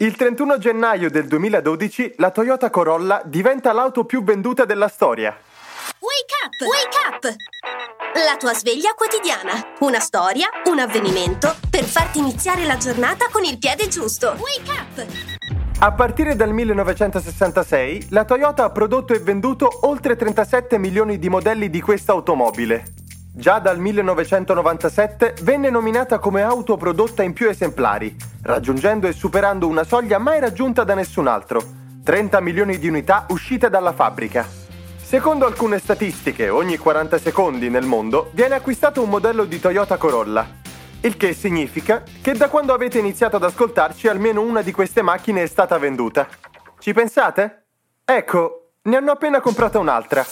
Il 31 gennaio del 2012 la Toyota Corolla diventa l'auto più venduta della storia. Wake up! Wake up! La tua sveglia quotidiana. Una storia, un avvenimento per farti iniziare la giornata con il piede giusto. Wake up! A partire dal 1966 la Toyota ha prodotto e venduto oltre 37 milioni di modelli di questa automobile. Già dal 1997 venne nominata come auto prodotta in più esemplari, raggiungendo e superando una soglia mai raggiunta da nessun altro, 30 milioni di unità uscite dalla fabbrica. Secondo alcune statistiche, ogni 40 secondi nel mondo viene acquistato un modello di Toyota Corolla, il che significa che da quando avete iniziato ad ascoltarci almeno una di queste macchine è stata venduta. Ci pensate? Ecco, ne hanno appena comprata un'altra.